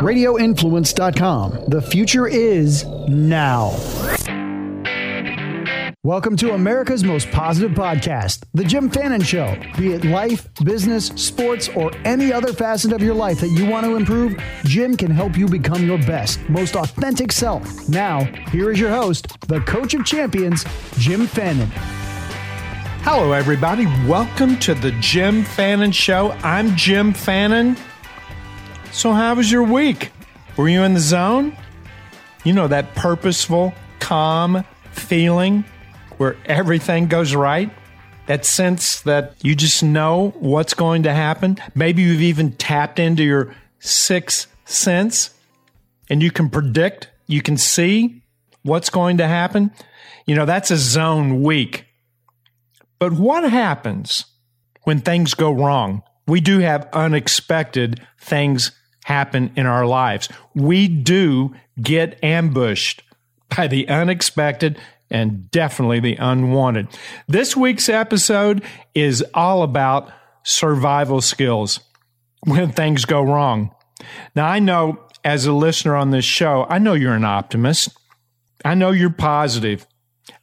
RadioInfluence.com. The future is now. Welcome to America's most positive podcast, The Jim Fannin Show. Be it life, business, sports, or any other facet of your life that you want to improve, Jim can help you become your best, most authentic self. Now, here is your host, the coach of champions, Jim Fannin. Hello, everybody. Welcome to the Jim Fannin Show. I'm Jim Fannin. So, how was your week? Were you in the zone? You know, that purposeful, calm feeling where everything goes right? That sense that you just know what's going to happen? Maybe you've even tapped into your sixth sense and you can predict, you can see what's going to happen. You know, that's a zone week. But what happens when things go wrong? We do have unexpected things happen in our lives. We do get ambushed by the unexpected and definitely the unwanted. This week's episode is all about survival skills when things go wrong. Now, I know as a listener on this show, I know you're an optimist. I know you're positive.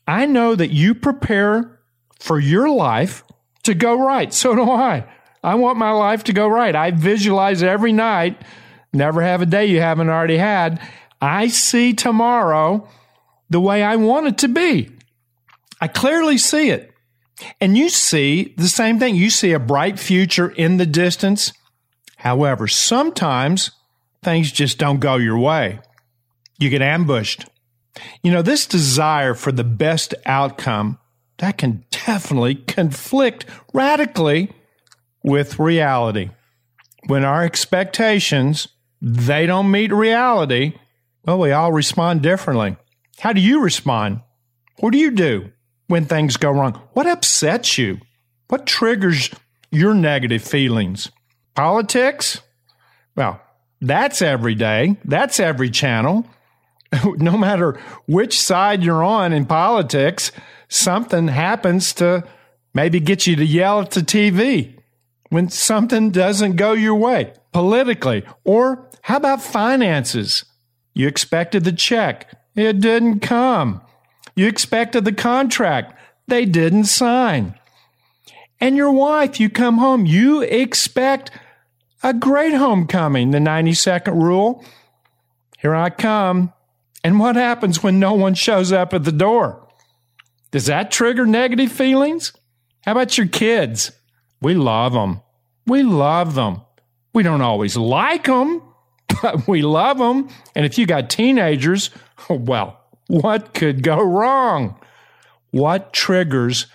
I know that you prepare for your life to go right. So do I. I want my life to go right. I visualize every night, never have a day you haven't already had. I see tomorrow the way I want it to be. I clearly see it. And you see the same thing. You see a bright future in the distance. However, sometimes things just don't go your way. You get ambushed. You know, this desire for the best outcome, that can definitely conflict radically with reality. When our expectations, they don't meet reality, well, we all respond differently. How do you respond? What do you do when things go wrong? What upsets you? What triggers your negative feelings? Politics? Well, that's every day. That's every channel. no matter which side you're on in politics, something happens to maybe get you to yell at the TV when something doesn't go your way politically. Or how about finances? You expected the check. It didn't come. You expected the contract. They didn't sign. And your wife, you come home, you expect a great homecoming, the 90 second rule. Here I come. And what happens when no one shows up at the door? Does that trigger negative feelings? How about your kids? We love them. We love them. We don't always like them, but we love them. And if you got teenagers, well, what could go wrong? What triggers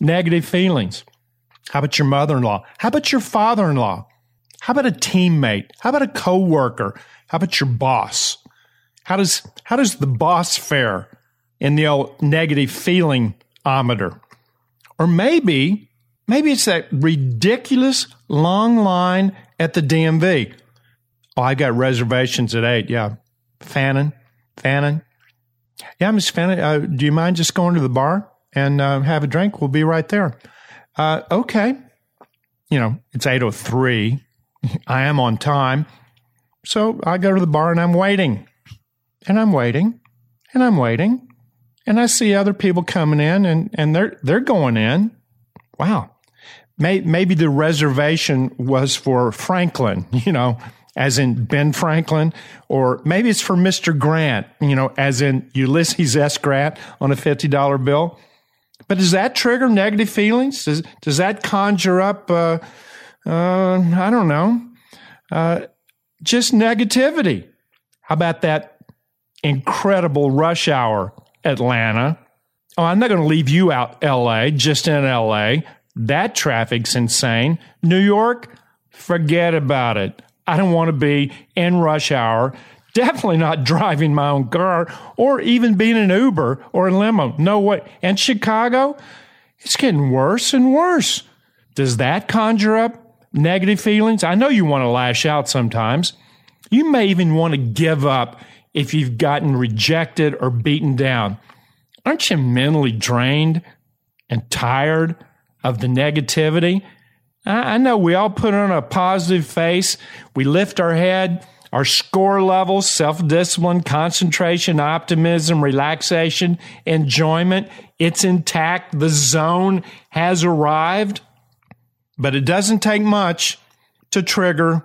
negative feelings? How about your mother in law? How about your father in law? How about a teammate? How about a coworker? How about your boss? How does, how does the boss fare in the old negative feeling ometer? Or maybe, maybe it's that ridiculous long line at the DMV. Oh, I got reservations at eight. Yeah. Fannin, Fannin. Yeah, Miss Fannin, uh, do you mind just going to the bar and uh, have a drink? We'll be right there. Uh, okay. You know, it's 8.03. I am on time. So I go to the bar and I'm waiting. And I'm waiting. And I'm waiting. And I see other people coming in and, and they're they're going in. Wow. May, maybe the reservation was for Franklin, you know, as in Ben Franklin, or maybe it's for Mr. Grant, you know, as in Ulysses S. Grant on a $50 bill. But does that trigger negative feelings? Does, does that conjure up, uh, uh, I don't know, uh, just negativity? How about that incredible rush hour, Atlanta? Oh, I'm not going to leave you out, LA, just in LA. That traffic's insane. New York, forget about it. I don't want to be in rush hour. Definitely not driving my own car or even being an Uber or a limo. No way. And Chicago, it's getting worse and worse. Does that conjure up negative feelings? I know you want to lash out sometimes. You may even want to give up if you've gotten rejected or beaten down. Aren't you mentally drained and tired of the negativity? I know we all put on a positive face. We lift our head. Our score levels, self discipline, concentration, optimism, relaxation, enjoyment, it's intact. The zone has arrived. But it doesn't take much to trigger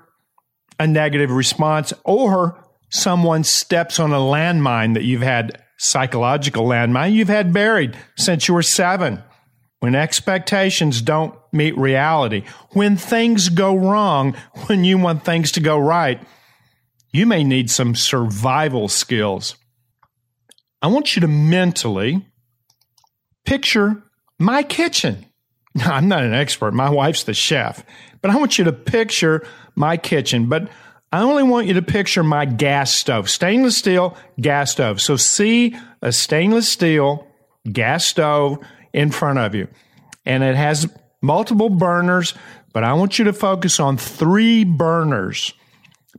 a negative response or someone steps on a landmine that you've had psychological landmine you've had buried since you were seven. When expectations don't meet reality, when things go wrong, when you want things to go right, you may need some survival skills. I want you to mentally picture my kitchen. Now, I'm not an expert. My wife's the chef, but I want you to picture my kitchen. But I only want you to picture my gas stove, stainless steel gas stove. So see a stainless steel gas stove in front of you. And it has multiple burners, but I want you to focus on three burners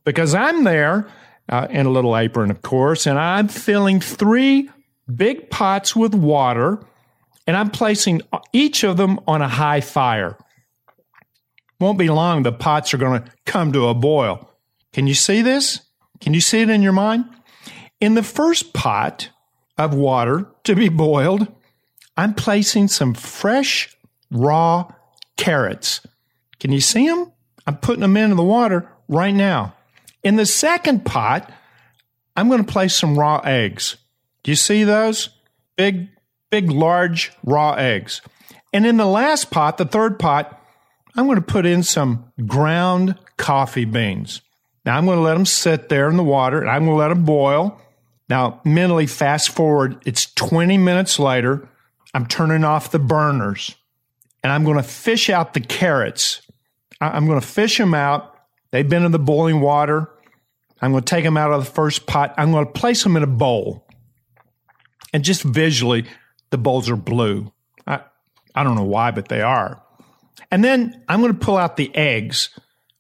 because I'm there uh, in a little apron, of course, and I'm filling three big pots with water and I'm placing each of them on a high fire. Won't be long, the pots are going to come to a boil. Can you see this? Can you see it in your mind? In the first pot of water to be boiled, I'm placing some fresh, raw carrots. Can you see them? I'm putting them into the water right now. In the second pot, I'm going to place some raw eggs. Do you see those? Big, big, large raw eggs. And in the last pot, the third pot, I'm going to put in some ground coffee beans. Now I'm going to let them sit there in the water and I'm going to let them boil. Now, mentally fast forward, it's 20 minutes later. I'm turning off the burners and I'm going to fish out the carrots. I'm going to fish them out. They've been in the boiling water. I'm going to take them out of the first pot. I'm going to place them in a bowl. And just visually, the bowls are blue. I, I don't know why, but they are. And then I'm going to pull out the eggs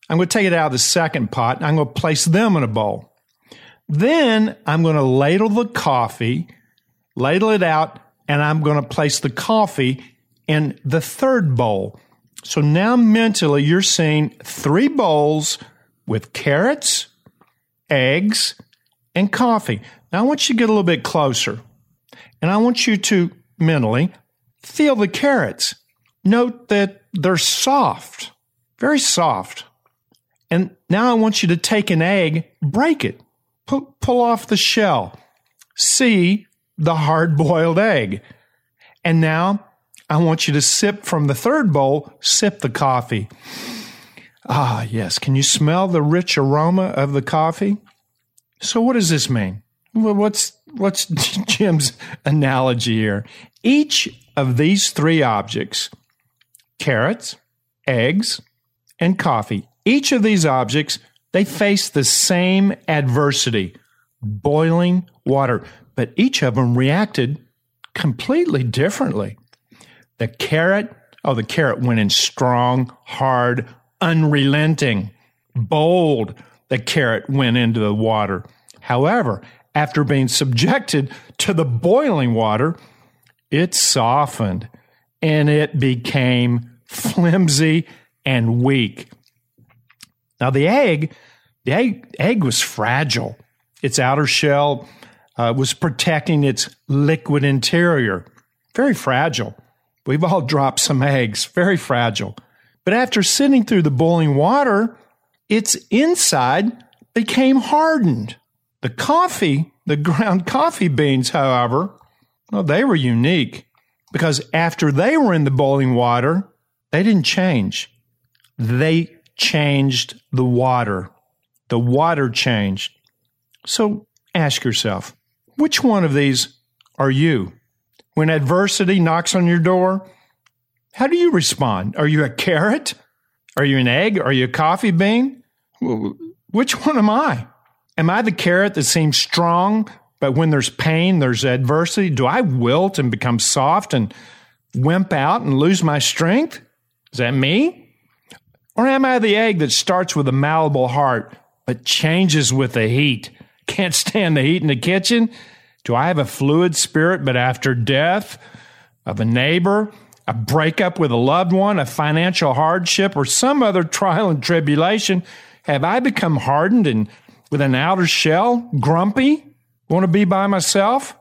I'm going to take it out of the second pot and I'm going to place them in a bowl. Then I'm going to ladle the coffee, ladle it out, and I'm going to place the coffee in the third bowl. So now mentally you're seeing three bowls with carrots, eggs, and coffee. Now I want you to get a little bit closer and I want you to mentally feel the carrots. Note that they're soft, very soft. And now I want you to take an egg, break it, pull, pull off the shell, see the hard boiled egg. And now I want you to sip from the third bowl, sip the coffee. Ah, yes. Can you smell the rich aroma of the coffee? So, what does this mean? What's, what's Jim's analogy here? Each of these three objects carrots, eggs, and coffee each of these objects, they face the same adversity, boiling water, but each of them reacted completely differently. The carrot, oh, the carrot went in strong, hard, unrelenting, bold. The carrot went into the water. However, after being subjected to the boiling water, it softened and it became flimsy and weak. Now, the egg, the egg, egg was fragile. Its outer shell uh, was protecting its liquid interior. Very fragile. We've all dropped some eggs, very fragile. But after sitting through the boiling water, its inside became hardened. The coffee, the ground coffee beans, however, well, they were unique because after they were in the boiling water, they didn't change. They changed the water. The water changed. So ask yourself, which one of these are you? When adversity knocks on your door, how do you respond? Are you a carrot? Are you an egg? Are you a coffee bean? Which one am I? Am I the carrot that seems strong, but when there's pain, there's adversity? Do I wilt and become soft and wimp out and lose my strength? Is that me? Or am I the egg that starts with a malleable heart but changes with the heat? Can't stand the heat in the kitchen? Do I have a fluid spirit but after death of a neighbor, a breakup with a loved one, a financial hardship, or some other trial and tribulation? Have I become hardened and with an outer shell, grumpy, want to be by myself?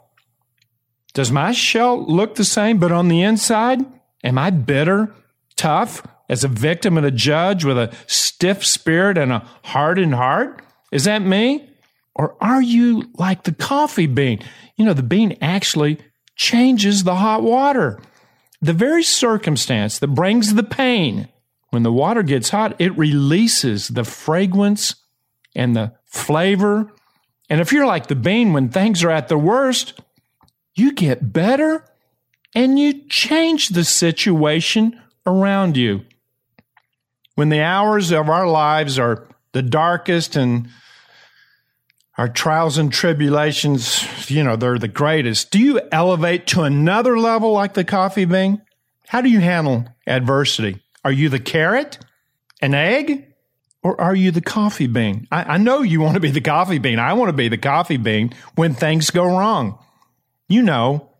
Does my shell look the same, but on the inside, am I bitter, tough, as a victim and a judge with a stiff spirit and a hardened heart? Is that me? Or are you like the coffee bean? You know, the bean actually changes the hot water. The very circumstance that brings the pain, when the water gets hot, it releases the fragrance and the flavor. And if you're like the bean, when things are at the worst, you get better and you change the situation around you. When the hours of our lives are the darkest and our trials and tribulations, you know, they're the greatest. Do you elevate to another level like the coffee bean? How do you handle adversity? Are you the carrot, an egg, or are you the coffee bean? I, I know you want to be the coffee bean. I want to be the coffee bean when things go wrong. You know,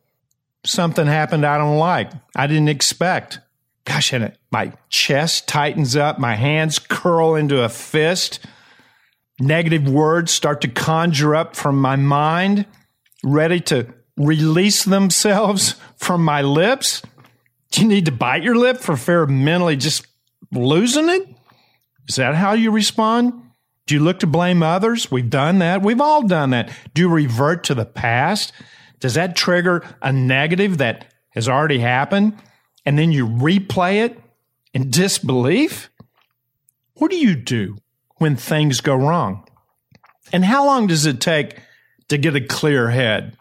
something happened I don't like, I didn't expect. Gosh, and it, my chest tightens up, my hands curl into a fist negative words start to conjure up from my mind, ready to release themselves from my lips? Do you need to bite your lip for fear of mentally just losing it? Is that how you respond? Do you look to blame others? We've done that. We've all done that. Do you revert to the past? Does that trigger a negative that has already happened? And then you replay it in disbelief? What do you do when things go wrong? And how long does it take to get a clear head?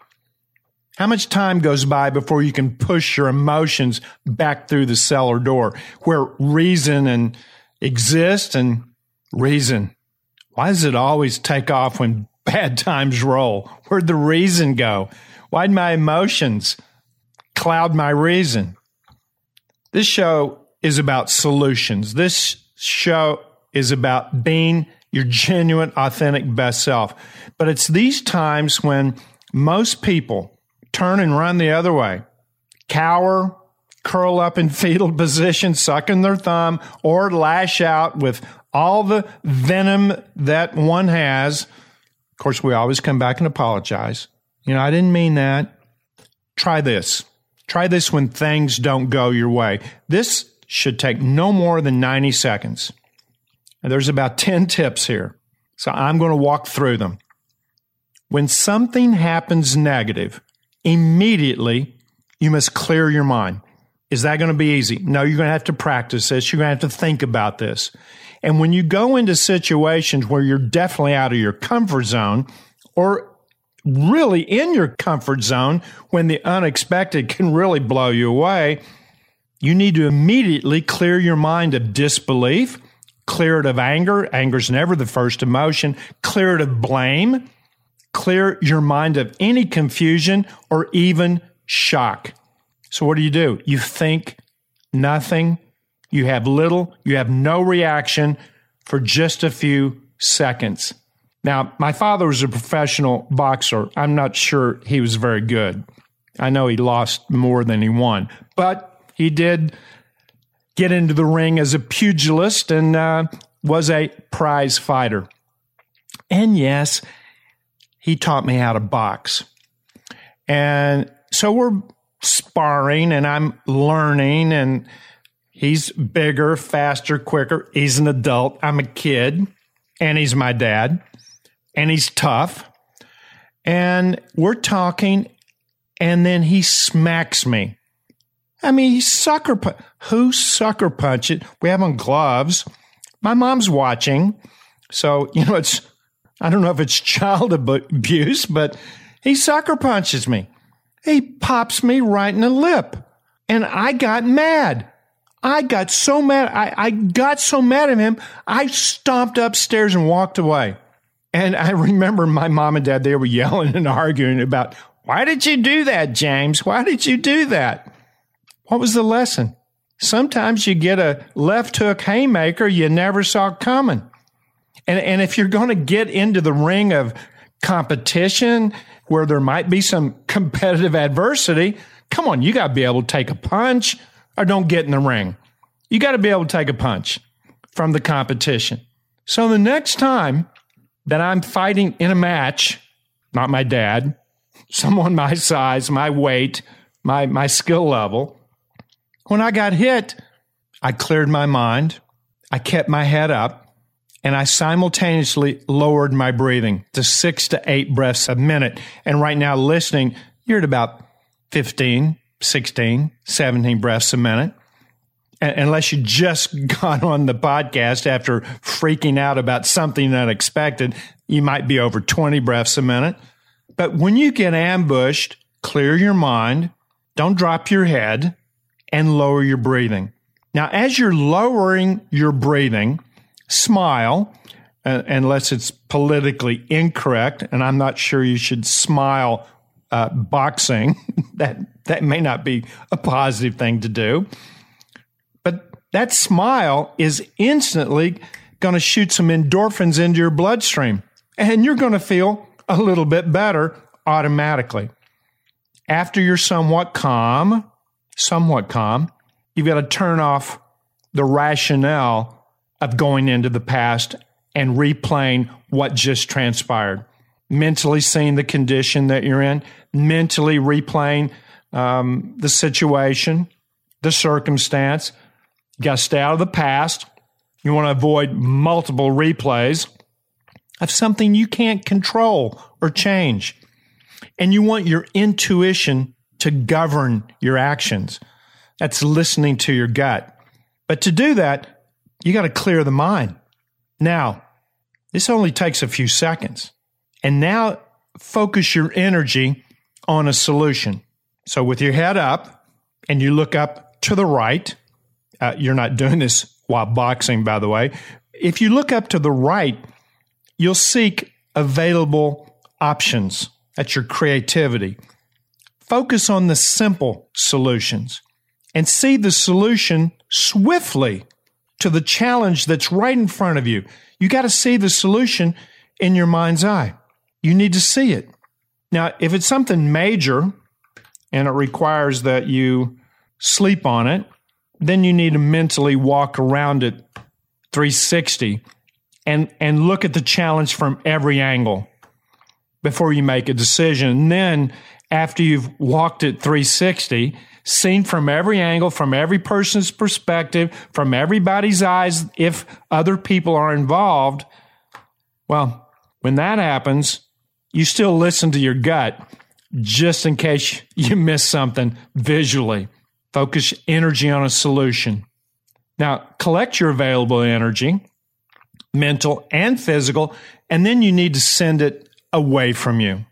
How much time goes by before you can push your emotions back through the cellar door where reason and exist and reason? Why does it always take off when bad times roll? Where'd the reason go? Why'd my emotions cloud my reason? This show is about solutions. This show is about being your genuine, authentic best self. But it's these times when most people turn and run the other way, cower, curl up in fetal position, sucking their thumb, or lash out with all the venom that one has. Of course, we always come back and apologize. You know, I didn't mean that. Try this. Try this when things don't go your way. This should take no more than 90 seconds. And there's about 10 tips here. So I'm going to walk through them. When something happens negative, immediately you must clear your mind. Is that going to be easy? No, you're going to have to practice this. You're going to have to think about this. And when you go into situations where you're definitely out of your comfort zone or really in your comfort zone when the unexpected can really blow you away, you need to immediately clear your mind of disbelief clear it of anger. Anger's never the first emotion. Clear it of blame. Clear your mind of any confusion or even shock. So, what do you do? You think nothing. You have little, you have no reaction for just a few seconds. Now, my father was a professional boxer. I'm not sure he was very good. I know he lost more than he won, but he did get into the ring as a pugilist and uh, was a prize fighter. And yes, he taught me how to box. And so we're sparring and I'm learning and he's bigger, faster, quicker. He's an adult. I'm a kid and he's my dad and he's tough. And we're talking and then he smacks me. I mean, he sucker punch. Who sucker punch it? We have on gloves. My mom's watching. So, you know, it's, I don't know if it's child abuse, but he sucker punches me. He pops me right in the lip. And I got mad. I got so mad. I, I got so mad at him. I stomped upstairs and walked away. And I remember my mom and dad, they were yelling and arguing about, why did you do that, James? Why did you do that? What was the lesson? Sometimes you get a left hook haymaker you never saw coming. And, and if you're going to get into the ring of competition where there might be some competitive adversity, come on, you got to be able to take a punch or don't get in the ring. You got to be able to take a punch from the competition. So the next time that I'm fighting in a match, not my dad, someone my size, my weight, my, my skill level. When I got hit, I cleared my mind. I kept my head up and I simultaneously lowered my breathing to six to eight breaths a minute. And right now, listening, you're at about 15, 16, 17 breaths a minute. Unless you just got on the podcast after freaking out about something unexpected, you might be over 20 breaths a minute. But when you get ambushed, clear your mind, don't drop your head, and lower your breathing. Now, as you're lowering your breathing, smile, uh, unless it's politically incorrect, and I'm not sure you should smile uh, boxing. that that may not be a positive thing to do, but that smile is instantly going to shoot some endorphins into your bloodstream, and you're going to feel a little bit better automatically. After you're somewhat calm, somewhat calm, you've got to turn off the rationale of going into the past and replaying what just transpired. Mentally seeing the condition that you're in, mentally replaying um, the situation, the circumstance. You got to stay out of the past. You want to avoid multiple replays of something you can't control or change. And you want your intuition to govern your actions. That's listening to your gut. But to do that, you got to clear the mind. Now, this only takes a few seconds. And now focus your energy on a solution. So with your head up and you look up to the right, uh, you're not doing this while boxing, by the way. If you look up to the right, you'll seek available options. That's your creativity. Focus on the simple solutions and see the solution swiftly to the challenge that's right in front of you. You got to see the solution in your mind's eye. You need to see it. Now, if it's something major and it requires that you sleep on it, then you need to mentally walk around it 360 and, and look at the challenge from every angle before you make a decision. And then after you've walked it 360, seen from every angle, from every person's perspective, from everybody's eyes, if other people are involved, well, when that happens, you still listen to your gut just in case you miss something visually. Focus energy on a solution. Now, collect your available energy, mental and physical, and then you need to send it away from you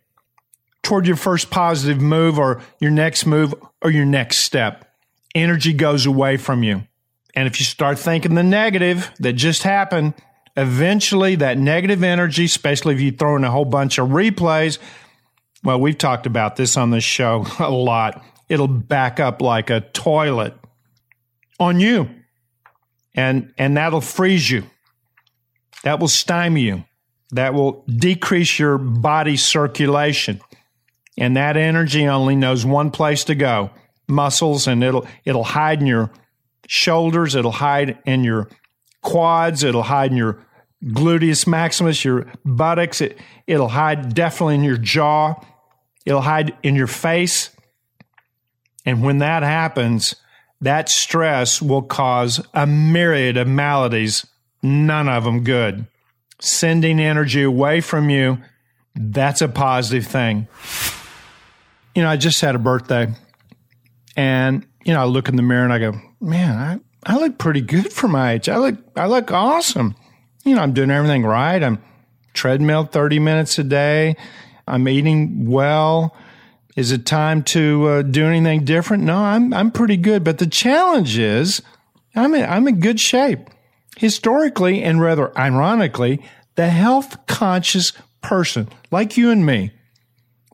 toward your first positive move or your next move or your next step. Energy goes away from you. And if you start thinking the negative that just happened, eventually that negative energy, especially if you throw in a whole bunch of replays, well, we've talked about this on this show a lot. It'll back up like a toilet on you. And and that'll freeze you. That will stymie you. That will decrease your body circulation. And that energy only knows one place to go, muscles, and it'll it'll hide in your shoulders, it'll hide in your quads, it'll hide in your gluteus maximus, your buttocks, it, it'll hide definitely in your jaw, it'll hide in your face. And when that happens, that stress will cause a myriad of maladies, none of them good. Sending energy away from you, that's a positive thing you know, I just had a birthday and, you know, I look in the mirror and I go, man, I, I look pretty good for my age. I look, I look awesome. You know, I'm doing everything right. I'm treadmill 30 minutes a day. I'm eating well. Is it time to uh, do anything different? No, I'm, I'm pretty good. But the challenge is I'm in, I'm in good shape. Historically and rather ironically, the health conscious person like you and me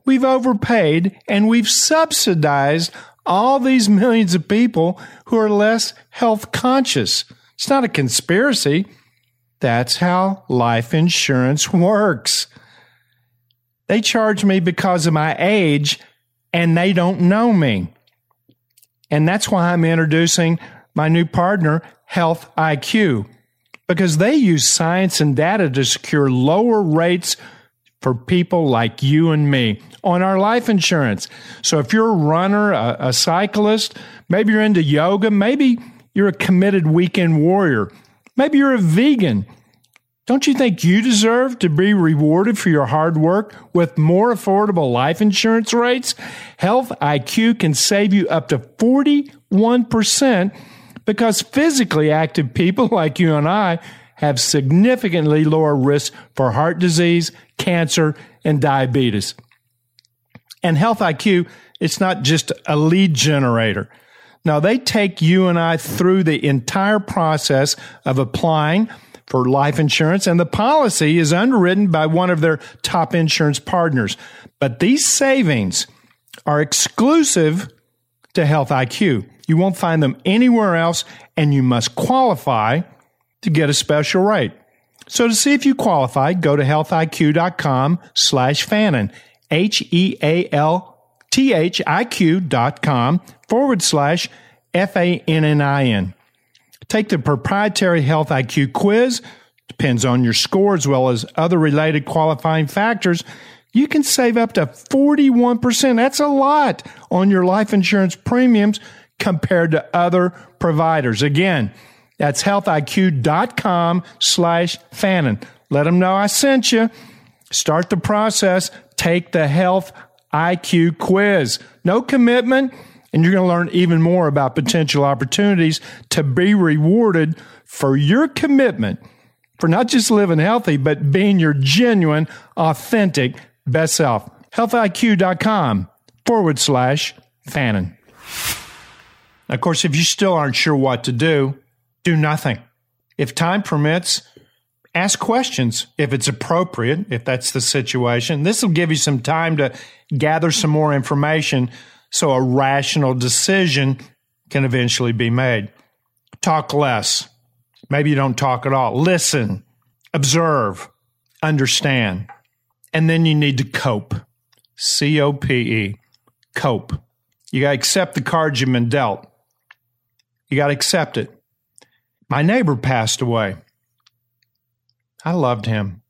We've overpaid and we've subsidized all these millions of people who are less health conscious. It's not a conspiracy. That's how life insurance works. They charge me because of my age and they don't know me. And that's why I'm introducing my new partner, Health IQ. because they use science and data to secure lower rates for people like you and me on our life insurance. So if you're a runner, a, a cyclist, maybe you're into yoga, maybe you're a committed weekend warrior, maybe you're a vegan. Don't you think you deserve to be rewarded for your hard work with more affordable life insurance rates? Health IQ can save you up to 41% because physically active people like you and I have significantly lower risk for heart disease, cancer, and diabetes. And Health IQ, it's not just a lead generator. Now, they take you and I through the entire process of applying for life insurance, and the policy is underwritten by one of their top insurance partners. But these savings are exclusive to Health IQ. You won't find them anywhere else, and you must qualify to get a special rate. So to see if you qualify, go to healthiq.com slash Fannin, H-E-A-L-T-H-I-Q dot com forward slash F-A-N-N-I-N. Take the proprietary Health IQ quiz, depends on your score as well as other related qualifying factors. You can save up to 41%. That's a lot on your life insurance premiums compared to other providers. Again, that's healthiq.com slash Fannin. Let them know I sent you. Start the process. Take the Health IQ quiz. No commitment, and you're going to learn even more about potential opportunities to be rewarded for your commitment for not just living healthy, but being your genuine, authentic best self. HealthIQ.com forward slash Fannin. Of course, if you still aren't sure what to do, do nothing. If time permits, ask questions if it's appropriate, if that's the situation. This will give you some time to gather some more information so a rational decision can eventually be made. Talk less. Maybe you don't talk at all. Listen, observe, understand. And then you need to cope. C O P E. Cope. You got to accept the cards you've been dealt. You got to accept it. My neighbor passed away. I loved him.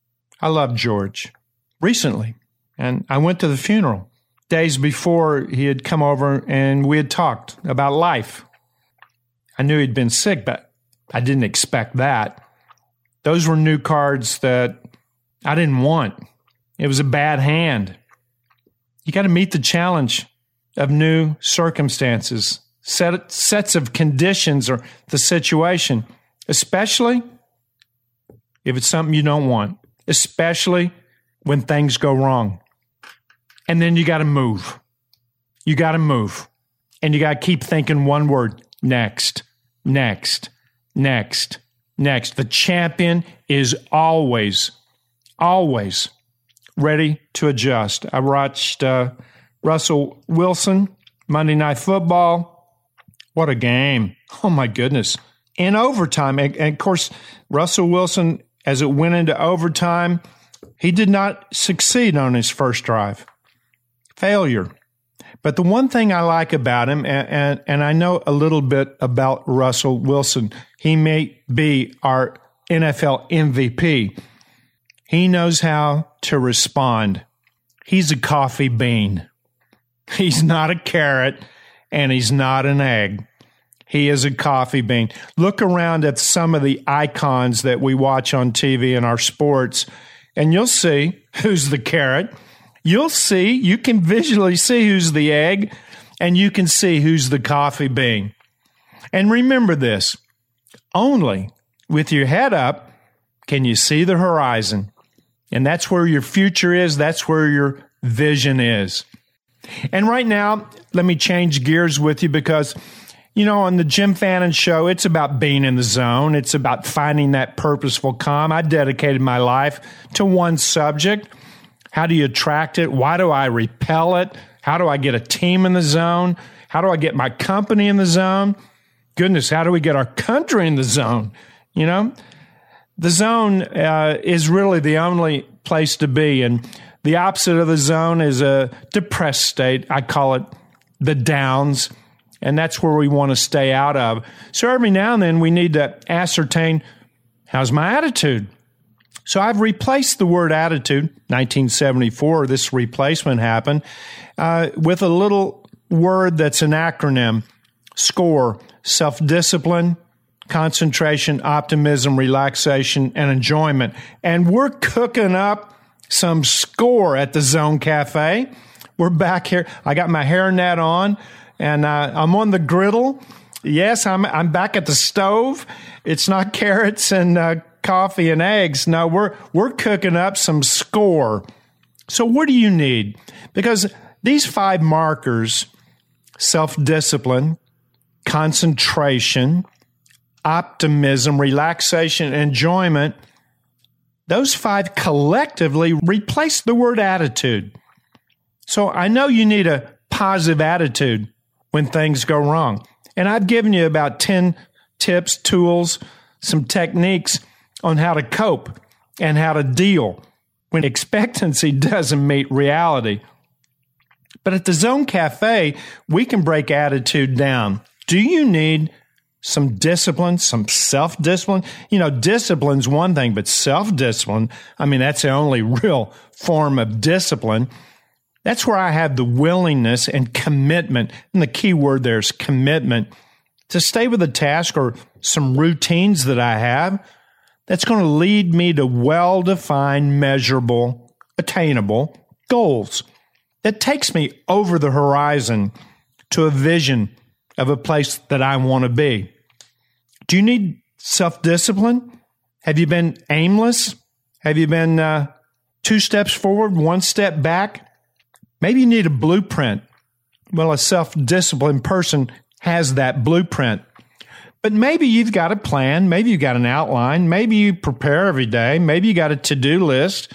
I loved George recently. And I went to the funeral days before he had come over and we had talked about life. I knew he'd been sick, but I didn't expect that. Those were new cards that I didn't want. It was a bad hand. You got to meet the challenge of new circumstances, set, sets of conditions or the situation, especially if it's something you don't want, especially when things go wrong. And then you got to move. You got to move. And you got to keep thinking one word next, next, next, next. The champion is always, always ready to adjust. I watched uh, Russell Wilson, Monday Night Football. What a game. Oh, my goodness. In overtime, and, and of course, Russell Wilson, as it went into overtime, he did not succeed on his first drive. Failure. But the one thing I like about him, and, and, and, I know a little bit about Russell Wilson, he may be our NFL MVP. He knows how to respond. He's a coffee bean. He's not a carrot and he's not an egg. He is a coffee bean. Look around at some of the icons that we watch on TV in our sports, and you'll see who's the carrot you'll see, you can visually see who's the egg and you can see who's the coffee bean. And remember this only with your head up can you see the horizon. And that's where your future is, that's where your vision is. And right now, let me change gears with you because, you know, on the Jim Fannin show, it's about being in the zone. It's about finding that purposeful calm. I dedicated my life to one subject how do you attract it? Why do I repel it? How do I get a team in the zone? How do I get my company in the zone? Goodness, how do we get our country in the zone? You know, the zone uh, is really the only place to be. And the opposite of the zone is a depressed state. I call it the downs. And that's where we want to stay out of. So every now and then we need to ascertain How's my attitude? So I've replaced the word attitude, 1974, this replacement happened, uh, with a little word that's an acronym SCORE, self discipline, concentration, optimism, relaxation, and enjoyment. And we're cooking up some score at the Zone Cafe. We're back here. I got my hairnet on and uh, I'm on the griddle. Yes, I'm, I'm back at the stove. It's not carrots and uh, coffee and eggs. No, we're, we're cooking up some score. So, what do you need? Because these five markers self discipline, concentration, optimism, relaxation, enjoyment those five collectively replace the word attitude. So I know you need a positive attitude when things go wrong. And I've given you about 10 tips, tools, some techniques on how to cope and how to deal when expectancy doesn't meet reality. But at the Zone Cafe, we can break attitude down. Do you need some discipline, some self discipline? You know, discipline's one thing, but self discipline, I mean, that's the only real form of discipline. That's where I have the willingness and commitment. And the key word there is commitment to stay with a task or some routines that I have that's going to lead me to well defined, measurable, attainable goals that takes me over the horizon to a vision of a place that I want to be. Do you need self discipline? Have you been aimless? Have you been uh, two steps forward, one step back? Maybe you need a blueprint. Well, a self disciplined person has that blueprint. But maybe you've got a plan. Maybe you've got an outline. Maybe you prepare every day. Maybe you got a to do list.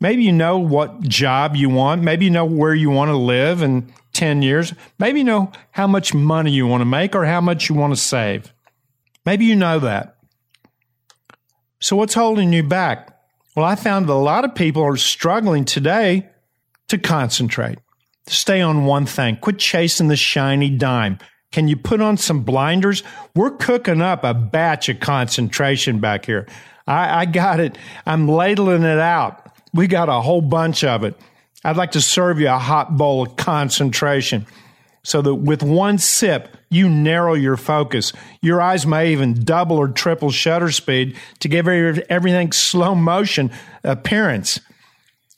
Maybe you know what job you want. Maybe you know where you want to live in 10 years. Maybe you know how much money you want to make or how much you want to save. Maybe you know that. So, what's holding you back? Well, I found that a lot of people are struggling today to concentrate, to stay on one thing. Quit chasing the shiny dime. Can you put on some blinders? We're cooking up a batch of concentration back here. I, I got it. I'm ladling it out. We got a whole bunch of it. I'd like to serve you a hot bowl of concentration so that with one sip, you narrow your focus. Your eyes may even double or triple shutter speed to give everything slow motion appearance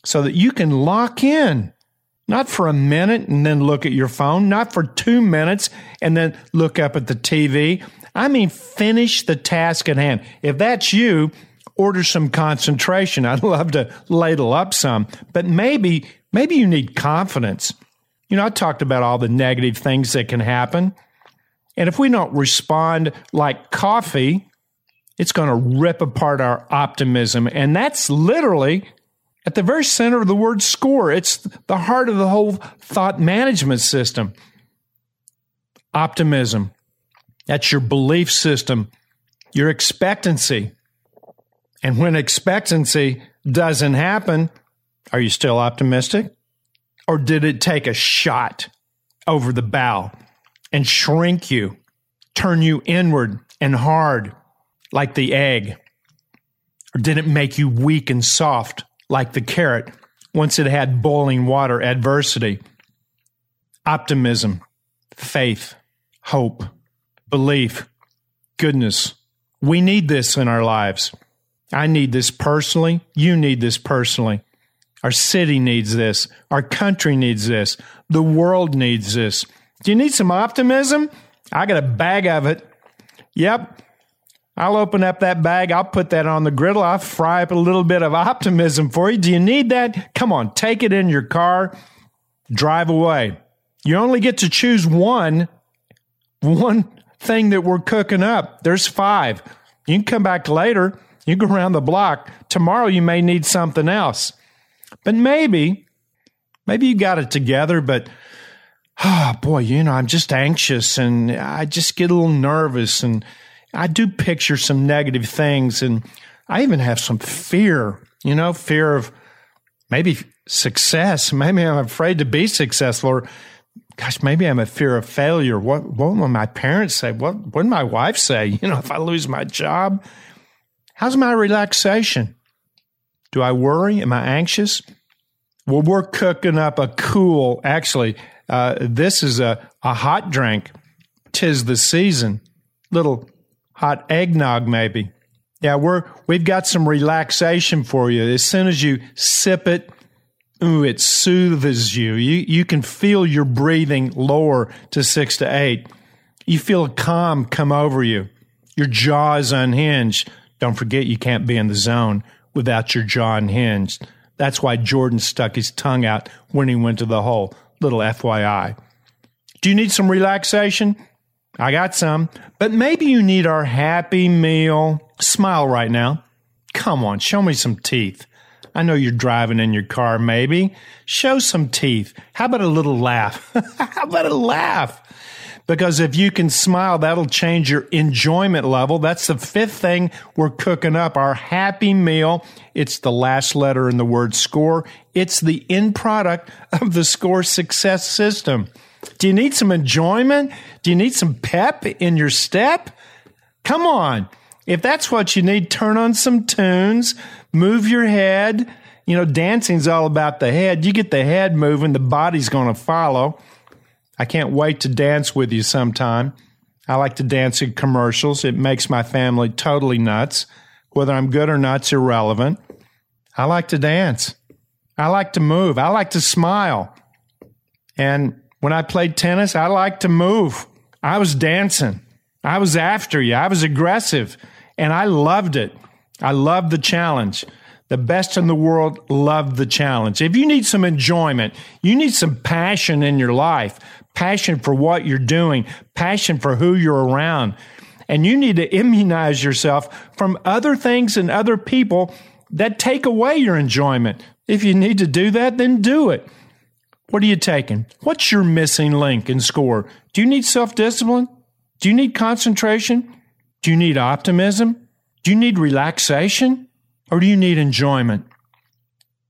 so that you can lock in. Not for a minute and then look at your phone, not for two minutes and then look up at the TV. I mean, finish the task at hand. If that's you, order some concentration. I'd love to ladle up some, but maybe, maybe you need confidence. You know, I talked about all the negative things that can happen. And if we don't respond like coffee, it's going to rip apart our optimism. And that's literally at the very center of the word score. It's the heart of the whole thought management system. Optimism. That's your belief system, your expectancy. And when expectancy doesn't happen, are you still optimistic? Or did it take a shot over the bow and shrink you, turn you inward and hard like the egg? Or did it make you weak and soft like the carrot once it had boiling water adversity? Optimism, faith, hope, belief, goodness. We need this in our lives. I need this personally. You need this personally. Our city needs this. Our country needs this. The world needs this. Do you need some optimism? I got a bag of it. Yep. I'll open up that bag. I'll put that on the griddle. I'll fry up a little bit of optimism for you. Do you need that? Come on, take it in your car, drive away. You only get to choose one, one thing that we're cooking up. There's five. You can come back later you go around the block. Tomorrow you may need something else. But maybe, maybe you got it together, but oh boy, you know, I'm just anxious and I just get a little nervous and I do picture some negative things and I even have some fear, you know, fear of maybe success. Maybe I'm afraid to be successful or gosh, maybe I'm a fear of failure. What, what will my parents say? What, what my wife say? You know, if I lose my job? How's my relaxation? Do I worry? Am I anxious? Well, we're cooking up a cool, actually, uh, this is a, a hot drink. Tis the season. Little hot eggnog, maybe. Yeah, we're we've got some relaxation for you. As soon as you sip it, ooh, it soothes you. You you can feel your breathing lower to six to eight. You feel a calm come over you. Your jaw is unhinged. Don't forget you can't be in the zone without your jaw unhinged. That's why Jordan stuck his tongue out when he went to the hole. Little FYI. Do you need some relaxation? I got some. But maybe you need our happy meal. Smile right now. Come on, show me some teeth. I know you're driving in your car, maybe. Show some teeth. How about a little laugh? How about a laugh? Because if you can smile, that'll change your enjoyment level. That's the fifth thing we're cooking up our happy meal. It's the last letter in the word score. It's the end product of the score success system. Do you need some enjoyment? Do you need some pep in your step? Come on. If that's what you need, turn on some tunes, move your head. You know, dancing's all about the head. You get the head moving, the body's going to follow. I can't wait to dance with you sometime. I like to dance in commercials. It makes my family totally nuts. Whether I'm good or not's irrelevant. I like to dance. I like to move. I like to smile. And when I played tennis, I liked to move. I was dancing. I was after you. I was aggressive. And I loved it. I loved the challenge. The best in the world loved the challenge. If you need some enjoyment, you need some passion in your life, passion for what you're doing, passion for who you're around. And you need to immunize yourself from other things and other people that take away your enjoyment. If you need to do that, then do it. What are you taking? What's your missing link in score? Do you need self discipline? Do you need concentration? Do you need optimism? Do you need relaxation? Or do you need enjoyment?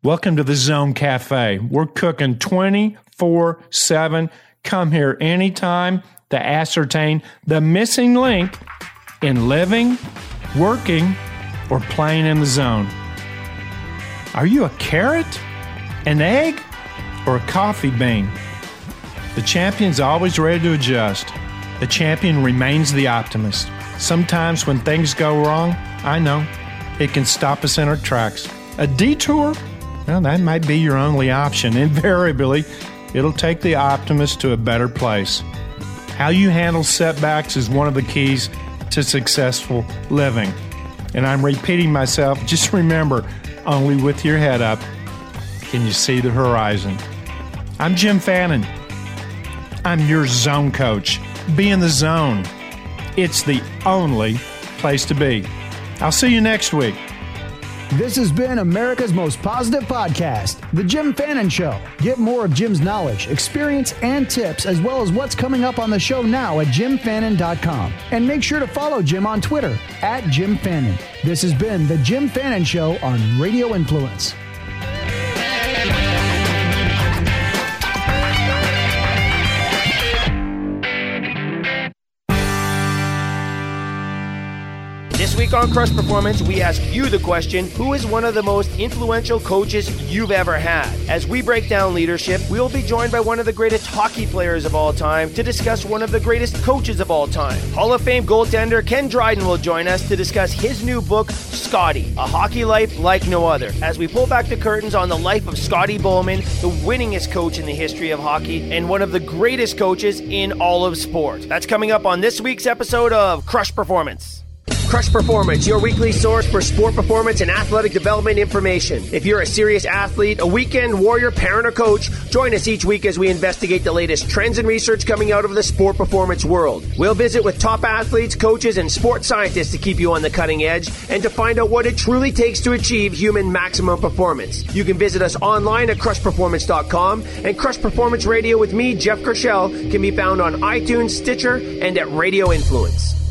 Welcome to the Zone Cafe. We're cooking 24 7. Come here anytime to ascertain the missing link in living, working, or playing in the zone. Are you a carrot, an egg, or a coffee bean? The champion's always ready to adjust. The champion remains the optimist. Sometimes when things go wrong, I know, it can stop us in our tracks. A detour? Well, that might be your only option. Invariably, it'll take the optimist to a better place. How you handle setbacks is one of the keys to successful living. And I'm repeating myself, just remember only with your head up can you see the horizon. I'm Jim Fannin. I'm your zone coach. Be in the zone. It's the only place to be. I'll see you next week. This has been America's most positive podcast, The Jim Fannin Show. Get more of Jim's knowledge, experience, and tips, as well as what's coming up on the show now at jimfannin.com. And make sure to follow Jim on Twitter at Jim Fannin. This has been The Jim Fannin Show on Radio Influence. Week on Crush Performance, we ask you the question Who is one of the most influential coaches you've ever had? As we break down leadership, we will be joined by one of the greatest hockey players of all time to discuss one of the greatest coaches of all time. Hall of Fame goaltender Ken Dryden will join us to discuss his new book, Scotty, A Hockey Life Like No Other, as we pull back the curtains on the life of Scotty Bowman, the winningest coach in the history of hockey and one of the greatest coaches in all of sport. That's coming up on this week's episode of Crush Performance. Crush Performance, your weekly source for sport performance and athletic development information. If you're a serious athlete, a weekend warrior, parent, or coach, join us each week as we investigate the latest trends and research coming out of the sport performance world. We'll visit with top athletes, coaches, and sports scientists to keep you on the cutting edge and to find out what it truly takes to achieve human maximum performance. You can visit us online at crushperformance.com and Crush Performance Radio with me, Jeff Kershell, can be found on iTunes, Stitcher, and at Radio Influence.